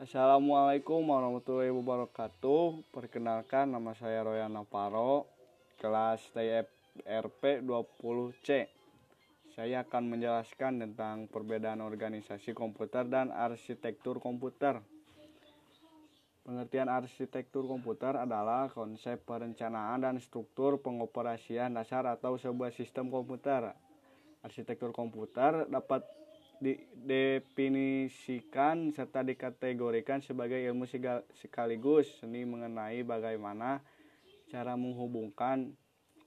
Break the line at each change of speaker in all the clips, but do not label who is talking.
Assalamualaikum warahmatullahi wabarakatuh. Perkenalkan nama saya Royan Naparo, kelas TFRP 20C. Saya akan menjelaskan tentang perbedaan organisasi komputer dan arsitektur komputer. Pengertian arsitektur komputer adalah konsep perencanaan dan struktur pengoperasian dasar atau sebuah sistem komputer. Arsitektur komputer dapat didefinisikan serta dikategorikan sebagai ilmu sekaligus seni mengenai bagaimana cara menghubungkan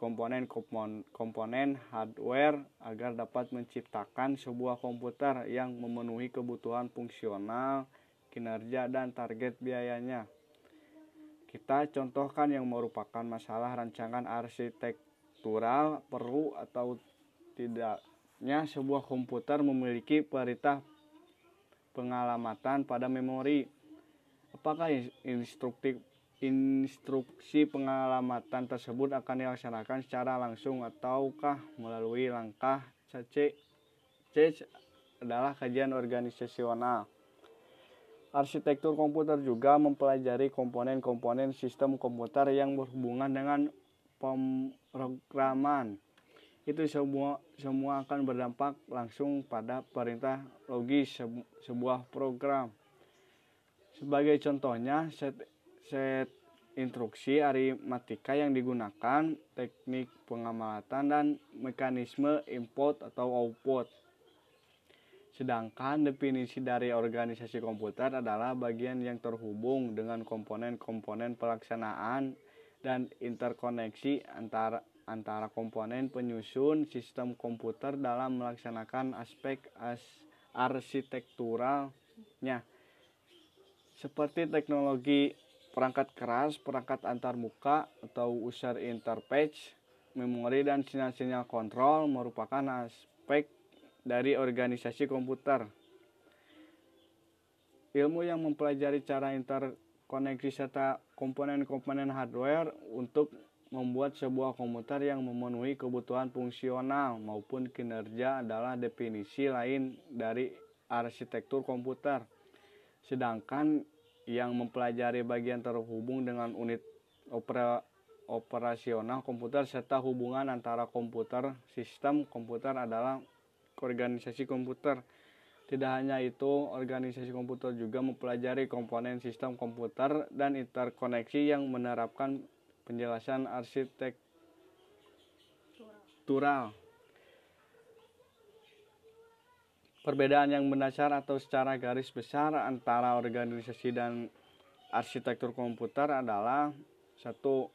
komponen-komponen hardware agar dapat menciptakan sebuah komputer yang memenuhi kebutuhan fungsional, kinerja, dan target biayanya. Kita contohkan yang merupakan masalah rancangan arsitektural perlu atau sebuah komputer memiliki perintah pengalamatan pada memori. Apakah instruktif instruksi pengalamatan tersebut akan dilaksanakan secara langsung ataukah melalui langkah C? C adalah kajian organisasional. Arsitektur komputer juga mempelajari komponen-komponen sistem komputer yang berhubungan dengan pemrograman. Itu semua semua akan berdampak langsung pada perintah logis sebuah program. Sebagai contohnya, set, set instruksi aritmatika yang digunakan, teknik pengamatan dan mekanisme input atau output. Sedangkan definisi dari organisasi komputer adalah bagian yang terhubung dengan komponen-komponen pelaksanaan dan interkoneksi antara antara komponen penyusun sistem komputer dalam melaksanakan aspek as arsitekturalnya seperti teknologi perangkat keras, perangkat antar muka atau user interface, memori dan sinyal-sinyal kontrol merupakan aspek dari organisasi komputer. Ilmu yang mempelajari cara interkoneksi serta komponen-komponen hardware untuk membuat sebuah komputer yang memenuhi kebutuhan fungsional maupun kinerja adalah definisi lain dari arsitektur komputer. Sedangkan yang mempelajari bagian terhubung dengan unit opera, operasional komputer serta hubungan antara komputer sistem komputer adalah organisasi komputer. Tidak hanya itu, organisasi komputer juga mempelajari komponen sistem komputer dan interkoneksi yang menerapkan penjelasan arsitektural. Perbedaan yang mendasar atau secara garis besar antara organisasi dan arsitektur komputer adalah satu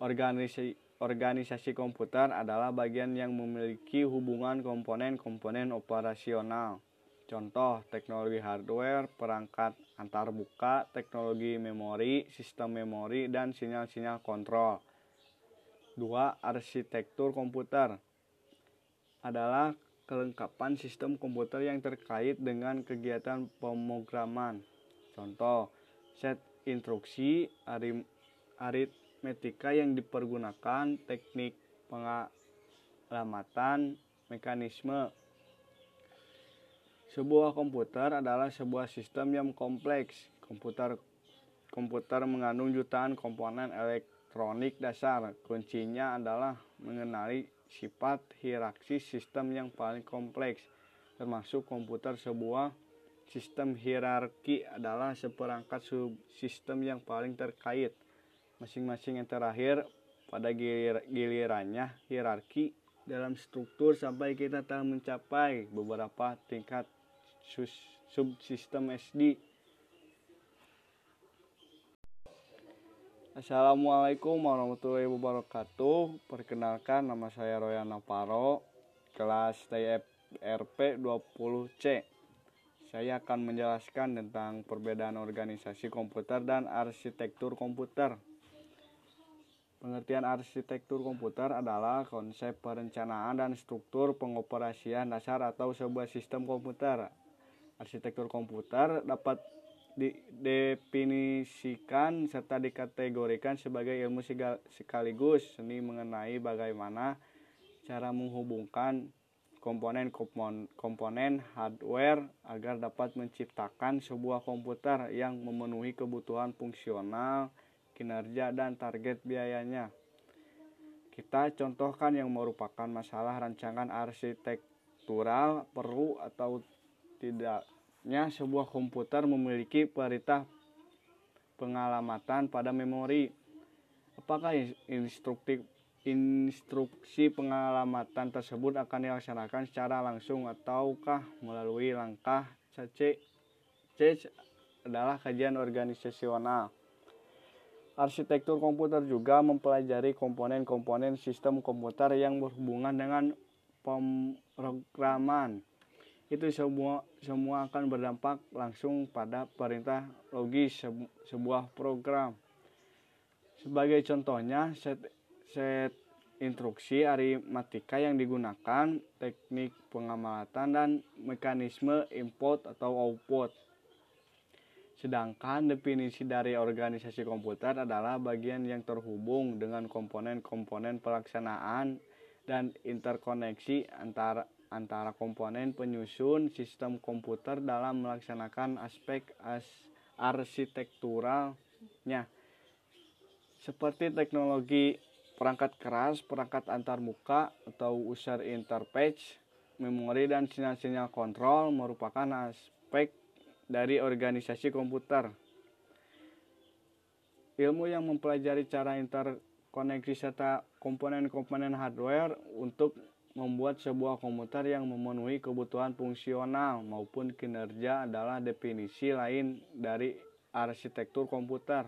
organisasi organisasi komputer adalah bagian yang memiliki hubungan komponen-komponen operasional. Contoh, teknologi hardware, perangkat antar buka, teknologi memori, sistem memori, dan sinyal-sinyal kontrol. Dua, arsitektur komputer adalah kelengkapan sistem komputer yang terkait dengan kegiatan pemrograman. Contoh, set instruksi, arit, metika yang dipergunakan, teknik pengalamatan, mekanisme. Sebuah komputer adalah sebuah sistem yang kompleks. Komputer komputer mengandung jutaan komponen elektronik dasar. Kuncinya adalah mengenali sifat hierarki sistem yang paling kompleks, termasuk komputer sebuah sistem hierarki adalah seperangkat subsistem yang paling terkait masing-masing yang terakhir pada gilir, gilirannya hierarki dalam struktur sampai kita telah mencapai beberapa tingkat subsistem SD. Assalamualaikum warahmatullahi wabarakatuh. Perkenalkan nama saya Royan Naparo, kelas TFRP 20C. Saya akan menjelaskan tentang perbedaan organisasi komputer dan arsitektur komputer. Pengertian arsitektur komputer adalah konsep perencanaan dan struktur pengoperasian dasar atau sebuah sistem komputer. Arsitektur komputer dapat didefinisikan serta dikategorikan sebagai ilmu sekaligus seni mengenai bagaimana cara menghubungkan komponen-komponen hardware agar dapat menciptakan sebuah komputer yang memenuhi kebutuhan fungsional, kinerja, dan target biayanya. Kita contohkan yang merupakan masalah rancangan arsitektural perlu atau tidaknya sebuah komputer memiliki perintah pengalamatan pada memori. Apakah instruktif instruksi pengalamatan tersebut akan dilaksanakan secara langsung ataukah melalui langkah C. C adalah kajian organisasional. Arsitektur komputer juga mempelajari komponen-komponen sistem komputer yang berhubungan dengan pemrograman. Itu semua semua akan berdampak langsung pada perintah logis sebuah program. Sebagai contohnya, set set instruksi aritmatika yang digunakan, teknik pengamalatan, dan mekanisme input atau output. Sedangkan definisi dari organisasi komputer adalah bagian yang terhubung dengan komponen-komponen pelaksanaan dan interkoneksi antara antara komponen penyusun sistem komputer dalam melaksanakan aspek as arsitekturalnya seperti teknologi perangkat keras, perangkat antar muka atau user interface, memori dan sinyal-sinyal kontrol merupakan aspek dari organisasi komputer. Ilmu yang mempelajari cara interkoneksi serta komponen-komponen hardware untuk membuat sebuah komputer yang memenuhi kebutuhan fungsional maupun kinerja adalah definisi lain dari arsitektur komputer.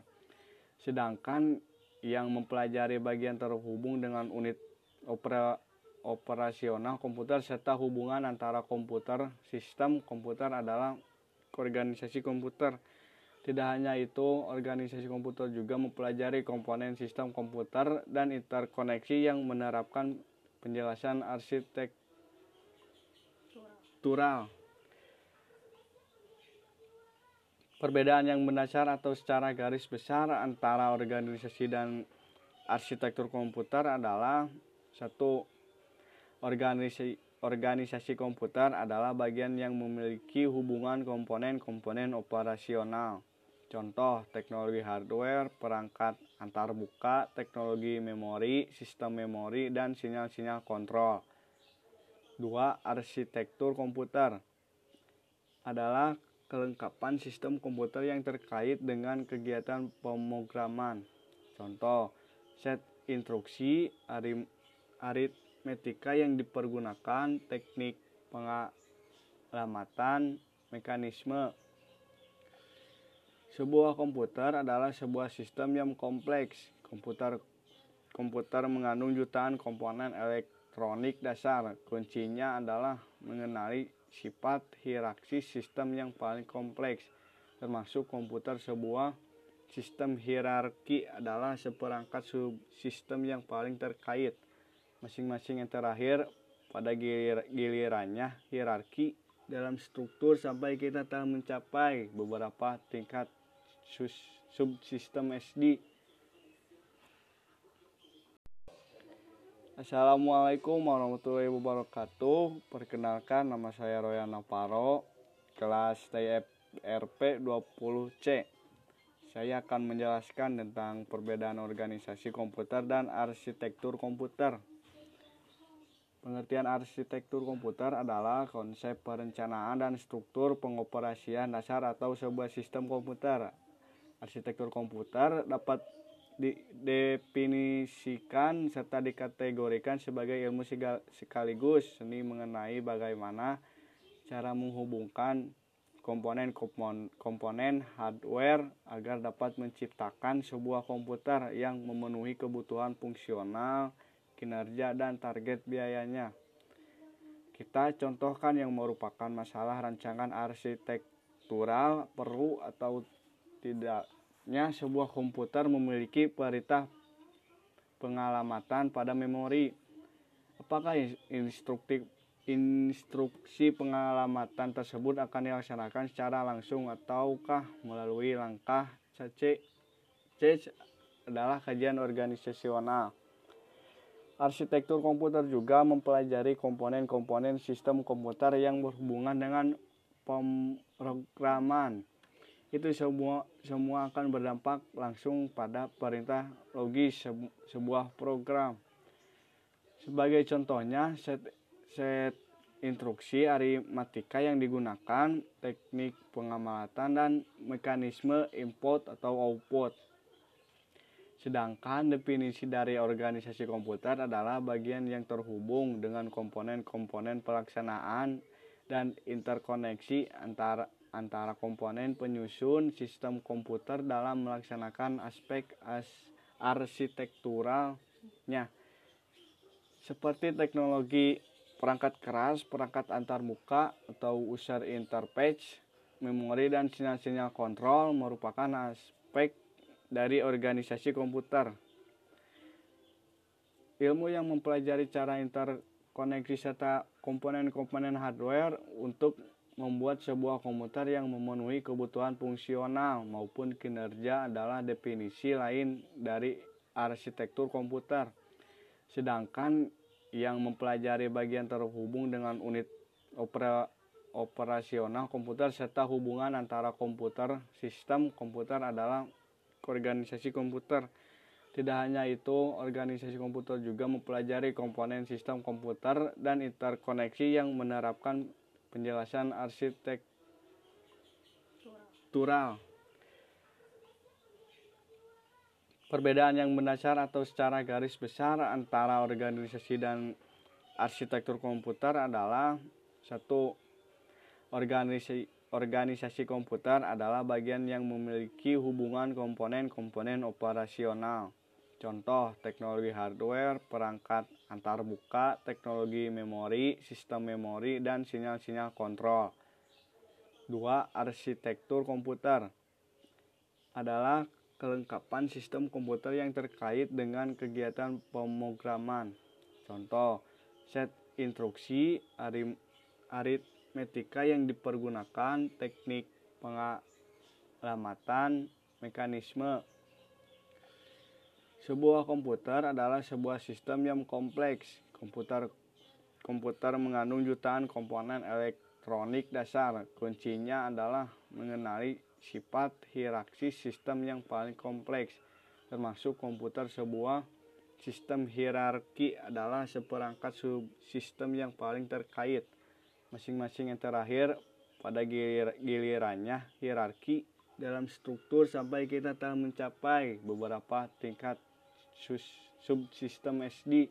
Sedangkan yang mempelajari bagian terhubung dengan unit opera, operasional komputer serta hubungan antara komputer, sistem komputer adalah organisasi komputer. Tidak hanya itu, organisasi komputer juga mempelajari komponen sistem komputer dan interkoneksi yang menerapkan penjelasan arsitektural. Perbedaan yang mendasar atau secara garis besar antara organisasi dan arsitektur komputer adalah satu organisasi organisasi komputer adalah bagian yang memiliki hubungan komponen-komponen operasional. Contoh teknologi hardware, perangkat antar buka, teknologi memori, sistem memori, dan sinyal-sinyal kontrol. Dua, arsitektur komputer adalah kelengkapan sistem komputer yang terkait dengan kegiatan pemrograman. Contoh, set instruksi, aritmetika yang dipergunakan, teknik pengalamatan, mekanisme. Sebuah komputer adalah sebuah sistem yang kompleks. Komputer komputer mengandung jutaan komponen elektronik dasar. Kuncinya adalah mengenali sifat hierarki sistem yang paling kompleks, termasuk komputer sebuah sistem hierarki adalah seperangkat subsistem yang paling terkait. Masing-masing yang terakhir pada gilir gilirannya hierarki dalam struktur sampai kita telah mencapai beberapa tingkat subsistem SD Assalamualaikum warahmatullahi wabarakatuh. Perkenalkan nama saya Royan Naparo, kelas TFRP 20C. Saya akan menjelaskan tentang perbedaan organisasi komputer dan arsitektur komputer. Pengertian arsitektur komputer adalah konsep perencanaan dan struktur pengoperasian dasar atau sebuah sistem komputer. Arsitektur komputer dapat didefinisikan serta dikategorikan sebagai ilmu sekaligus seni mengenai bagaimana cara menghubungkan komponen-komponen hardware agar dapat menciptakan sebuah komputer yang memenuhi kebutuhan fungsional, kinerja, dan target biayanya. Kita contohkan yang merupakan masalah rancangan arsitektural perlu atau tidak nya sebuah komputer memiliki perintah pengalamatan pada memori. Apakah instruktif instruksi pengalamatan tersebut akan dilaksanakan secara langsung ataukah melalui langkah C. C adalah kajian organisasional. Arsitektur komputer juga mempelajari komponen-komponen sistem komputer yang berhubungan dengan pemrograman. Itu semua semua akan berdampak langsung pada perintah logis sebuah program. Sebagai contohnya, set, set instruksi aritmatika yang digunakan, teknik pengamatan dan mekanisme input atau output. Sedangkan definisi dari organisasi komputer adalah bagian yang terhubung dengan komponen-komponen pelaksanaan dan interkoneksi antara antara komponen penyusun sistem komputer dalam melaksanakan aspek as arsitekturalnya seperti teknologi perangkat keras, perangkat antarmuka atau user interface, memori dan sinyal-sinyal kontrol merupakan aspek dari organisasi komputer. Ilmu yang mempelajari cara interkoneksi serta komponen-komponen hardware untuk membuat sebuah komputer yang memenuhi kebutuhan fungsional maupun kinerja adalah definisi lain dari arsitektur komputer. Sedangkan yang mempelajari bagian terhubung dengan unit opera, operasional komputer serta hubungan antara komputer sistem komputer adalah organisasi komputer. Tidak hanya itu, organisasi komputer juga mempelajari komponen sistem komputer dan interkoneksi yang menerapkan penjelasan arsitektural. Perbedaan yang mendasar atau secara garis besar antara organisasi dan arsitektur komputer adalah satu organisasi organisasi komputer adalah bagian yang memiliki hubungan komponen-komponen operasional. Contoh, teknologi hardware, perangkat antarmuka, teknologi memori, sistem memori, dan sinyal-sinyal kontrol. Dua, arsitektur komputer adalah kelengkapan sistem komputer yang terkait dengan kegiatan pemrograman. Contoh, set instruksi, arit Metika yang dipergunakan, teknik pengalamatan, mekanisme. Sebuah komputer adalah sebuah sistem yang kompleks. Komputer komputer mengandung jutaan komponen elektronik dasar. Kuncinya adalah mengenali sifat hierarki sistem yang paling kompleks, termasuk komputer sebuah sistem hierarki adalah seperangkat subsistem yang paling terkait masing-masing yang terakhir pada gilir, gilirannya hierarki dalam struktur sampai kita telah mencapai beberapa tingkat subsistem SD.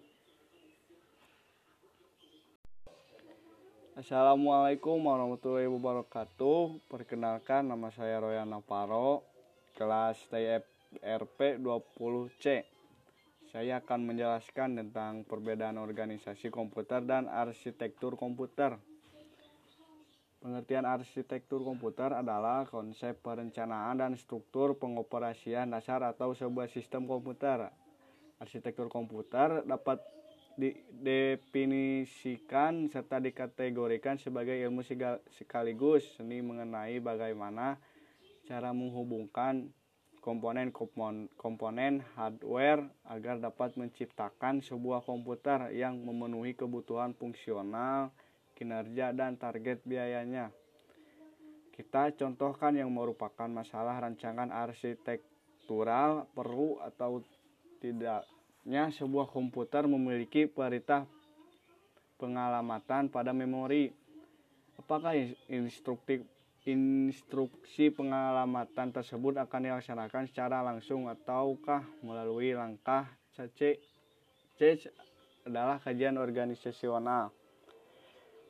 Assalamualaikum warahmatullahi wabarakatuh. Perkenalkan nama saya Royan Naparo, kelas TFRP 20C. Saya akan menjelaskan tentang perbedaan organisasi komputer dan arsitektur komputer. Pengertian arsitektur komputer adalah konsep perencanaan dan struktur pengoperasian dasar atau sebuah sistem komputer. Arsitektur komputer dapat didefinisikan serta dikategorikan sebagai ilmu sekaligus seni mengenai bagaimana cara menghubungkan komponen-komponen hardware agar dapat menciptakan sebuah komputer yang memenuhi kebutuhan fungsional, kinerja, dan target biayanya. Kita contohkan yang merupakan masalah rancangan arsitektural perlu atau tidaknya sebuah komputer memiliki perintah pengalamatan pada memori. Apakah instruktif instruksi pengalamatan tersebut akan dilaksanakan secara langsung ataukah melalui langkah C? C adalah kajian organisasional.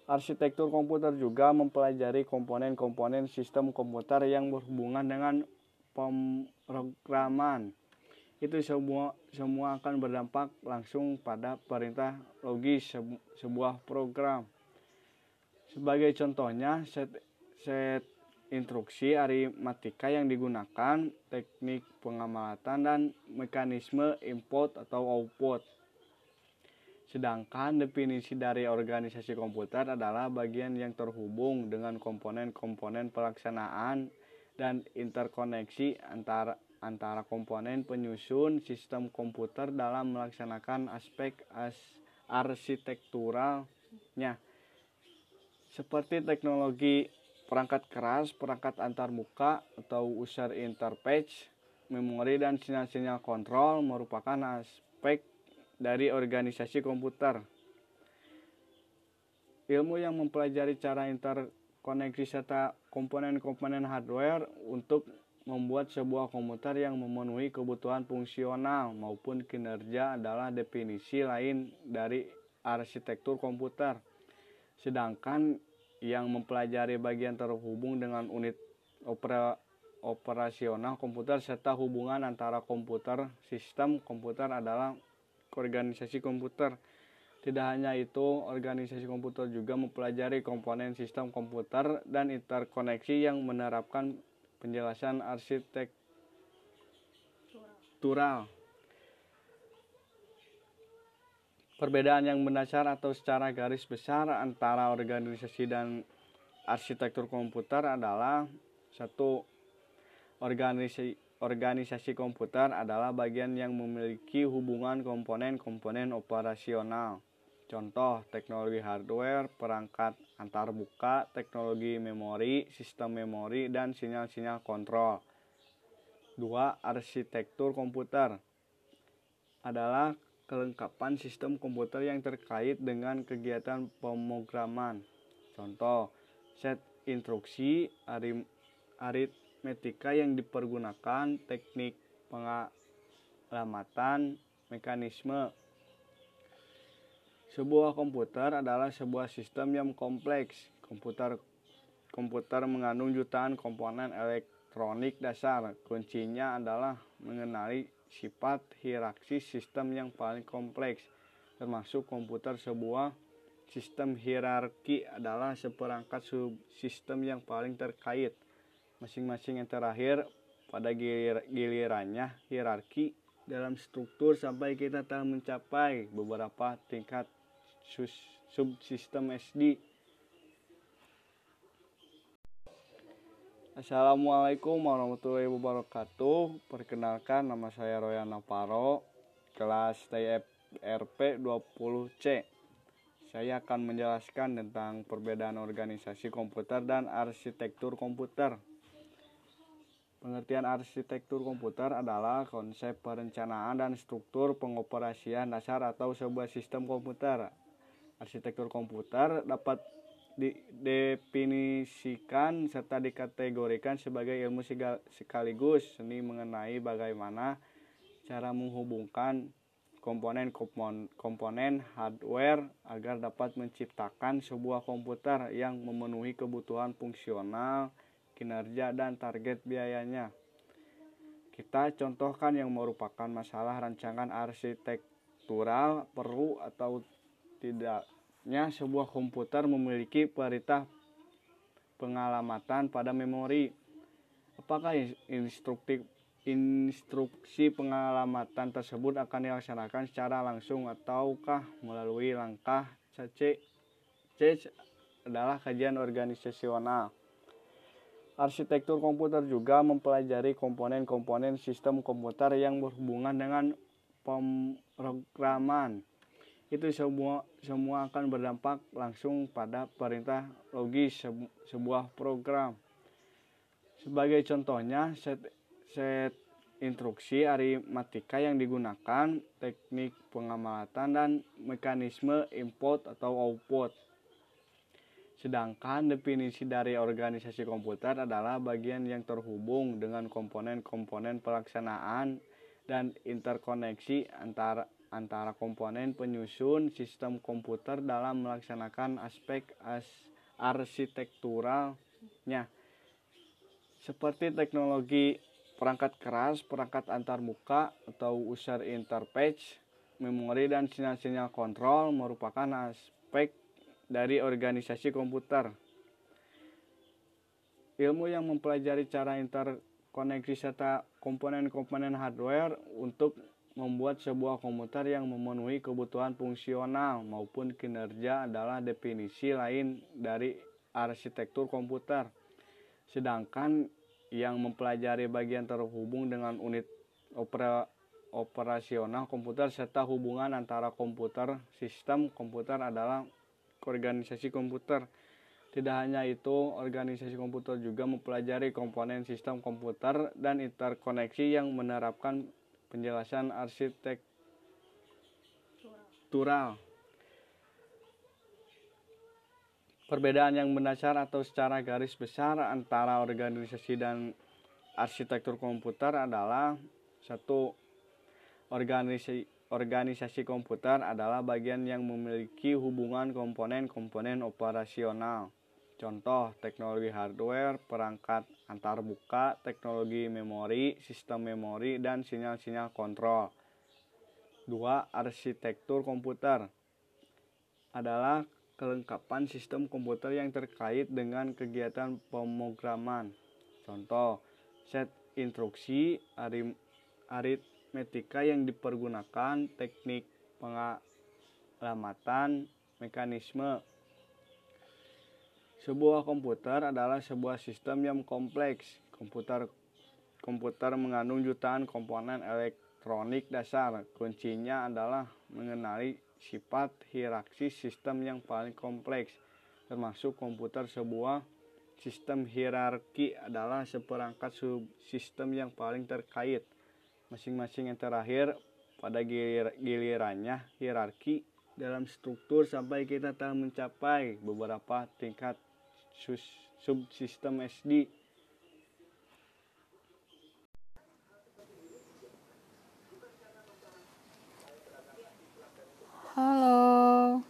Arsitektur komputer juga mempelajari komponen-komponen sistem komputer yang berhubungan dengan pemrograman. Itu semua semua akan berdampak langsung pada perintah logis sebuah program. Sebagai contohnya, set, set instruksi aritmatika yang digunakan, teknik pengamatan dan mekanisme input atau output. Sedangkan definisi dari organisasi komputer adalah bagian yang terhubung dengan komponen-komponen pelaksanaan dan interkoneksi antara antara komponen penyusun sistem komputer dalam melaksanakan aspek arsitekturalnya seperti teknologi perangkat keras, perangkat antar muka atau user interface, memori dan sinyal-sinyal kontrol merupakan aspek dari organisasi komputer. Ilmu yang mempelajari cara interkoneksi serta komponen-komponen hardware untuk membuat sebuah komputer yang memenuhi kebutuhan fungsional maupun kinerja adalah definisi lain dari arsitektur komputer. Sedangkan yang mempelajari bagian terhubung dengan unit opera, operasional komputer serta hubungan antara komputer, sistem komputer adalah organisasi komputer. Tidak hanya itu, organisasi komputer juga mempelajari komponen sistem komputer dan interkoneksi yang menerapkan penjelasan arsitektural. Perbedaan yang mendasar atau secara garis besar antara organisasi dan arsitektur komputer adalah satu organisasi organisasi komputer adalah bagian yang memiliki hubungan komponen-komponen operasional. Contoh, teknologi hardware, perangkat antar buka, teknologi memori, sistem memori, dan sinyal-sinyal kontrol. Dua, arsitektur komputer adalah kelengkapan sistem komputer yang terkait dengan kegiatan pemrograman. Contoh, set instruksi, aritmetika yang dipergunakan, teknik pengalamatan, mekanisme sebuah komputer adalah sebuah sistem yang kompleks. Komputer komputer mengandung jutaan komponen elektronik dasar. Kuncinya adalah mengenali sifat hierarki sistem yang paling kompleks, termasuk komputer sebuah sistem hierarki adalah seperangkat subsistem yang paling terkait. Masing-masing yang terakhir pada gilir, gilirannya hierarki dalam struktur sampai kita telah mencapai beberapa tingkat subsistem SD. Assalamualaikum warahmatullahi wabarakatuh. Perkenalkan nama saya Royan Naparo, kelas TFRP 20C. Saya akan menjelaskan tentang perbedaan organisasi komputer dan arsitektur komputer. Pengertian arsitektur komputer adalah konsep perencanaan dan struktur pengoperasian dasar atau sebuah sistem komputer arsitektur komputer dapat didefinisikan serta dikategorikan sebagai ilmu sekaligus seni mengenai bagaimana cara menghubungkan komponen-komponen hardware agar dapat menciptakan sebuah komputer yang memenuhi kebutuhan fungsional, kinerja, dan target biayanya. Kita contohkan yang merupakan masalah rancangan arsitektural perlu atau tidaknya sebuah komputer memiliki perintah pengalamatan pada memori. Apakah instruktif instruksi pengalamatan tersebut akan dilaksanakan secara langsung ataukah melalui langkah C? C adalah kajian organisasional. Arsitektur komputer juga mempelajari komponen-komponen sistem komputer yang berhubungan dengan pemrograman itu semua semua akan berdampak langsung pada perintah logis sebuah program. Sebagai contohnya, set, set instruksi aritmatika yang digunakan, teknik pengamatan dan mekanisme input atau output. Sedangkan definisi dari organisasi komputer adalah bagian yang terhubung dengan komponen-komponen pelaksanaan dan interkoneksi antara antara komponen penyusun sistem komputer dalam melaksanakan aspek as arsitekturalnya seperti teknologi perangkat keras, perangkat antar muka atau user interface, memori dan sinyal-sinyal kontrol merupakan aspek dari organisasi komputer. Ilmu yang mempelajari cara interkoneksi serta komponen-komponen hardware untuk membuat sebuah komputer yang memenuhi kebutuhan fungsional maupun kinerja adalah definisi lain dari arsitektur komputer. Sedangkan yang mempelajari bagian terhubung dengan unit opera, operasional komputer serta hubungan antara komputer sistem komputer adalah organisasi komputer. Tidak hanya itu, organisasi komputer juga mempelajari komponen sistem komputer dan interkoneksi yang menerapkan penjelasan arsitektural. Perbedaan yang mendasar atau secara garis besar antara organisasi dan arsitektur komputer adalah satu organisasi organisasi komputer adalah bagian yang memiliki hubungan komponen-komponen operasional. Contoh, teknologi hardware, perangkat antarmuka, teknologi memori, sistem memori, dan sinyal-sinyal kontrol. Dua, arsitektur komputer adalah kelengkapan sistem komputer yang terkait dengan kegiatan pemrograman. Contoh, set instruksi, aritmetika yang dipergunakan, teknik pengalamatan, mekanisme. Sebuah komputer adalah sebuah sistem yang kompleks. Komputer komputer mengandung jutaan komponen elektronik dasar. Kuncinya adalah mengenali sifat hierarki sistem yang paling kompleks, termasuk komputer sebuah sistem hierarki adalah seperangkat subsistem yang paling terkait masing-masing yang terakhir pada gilir gilirannya hierarki dalam struktur sampai kita telah mencapai beberapa tingkat subsistem SD Halo.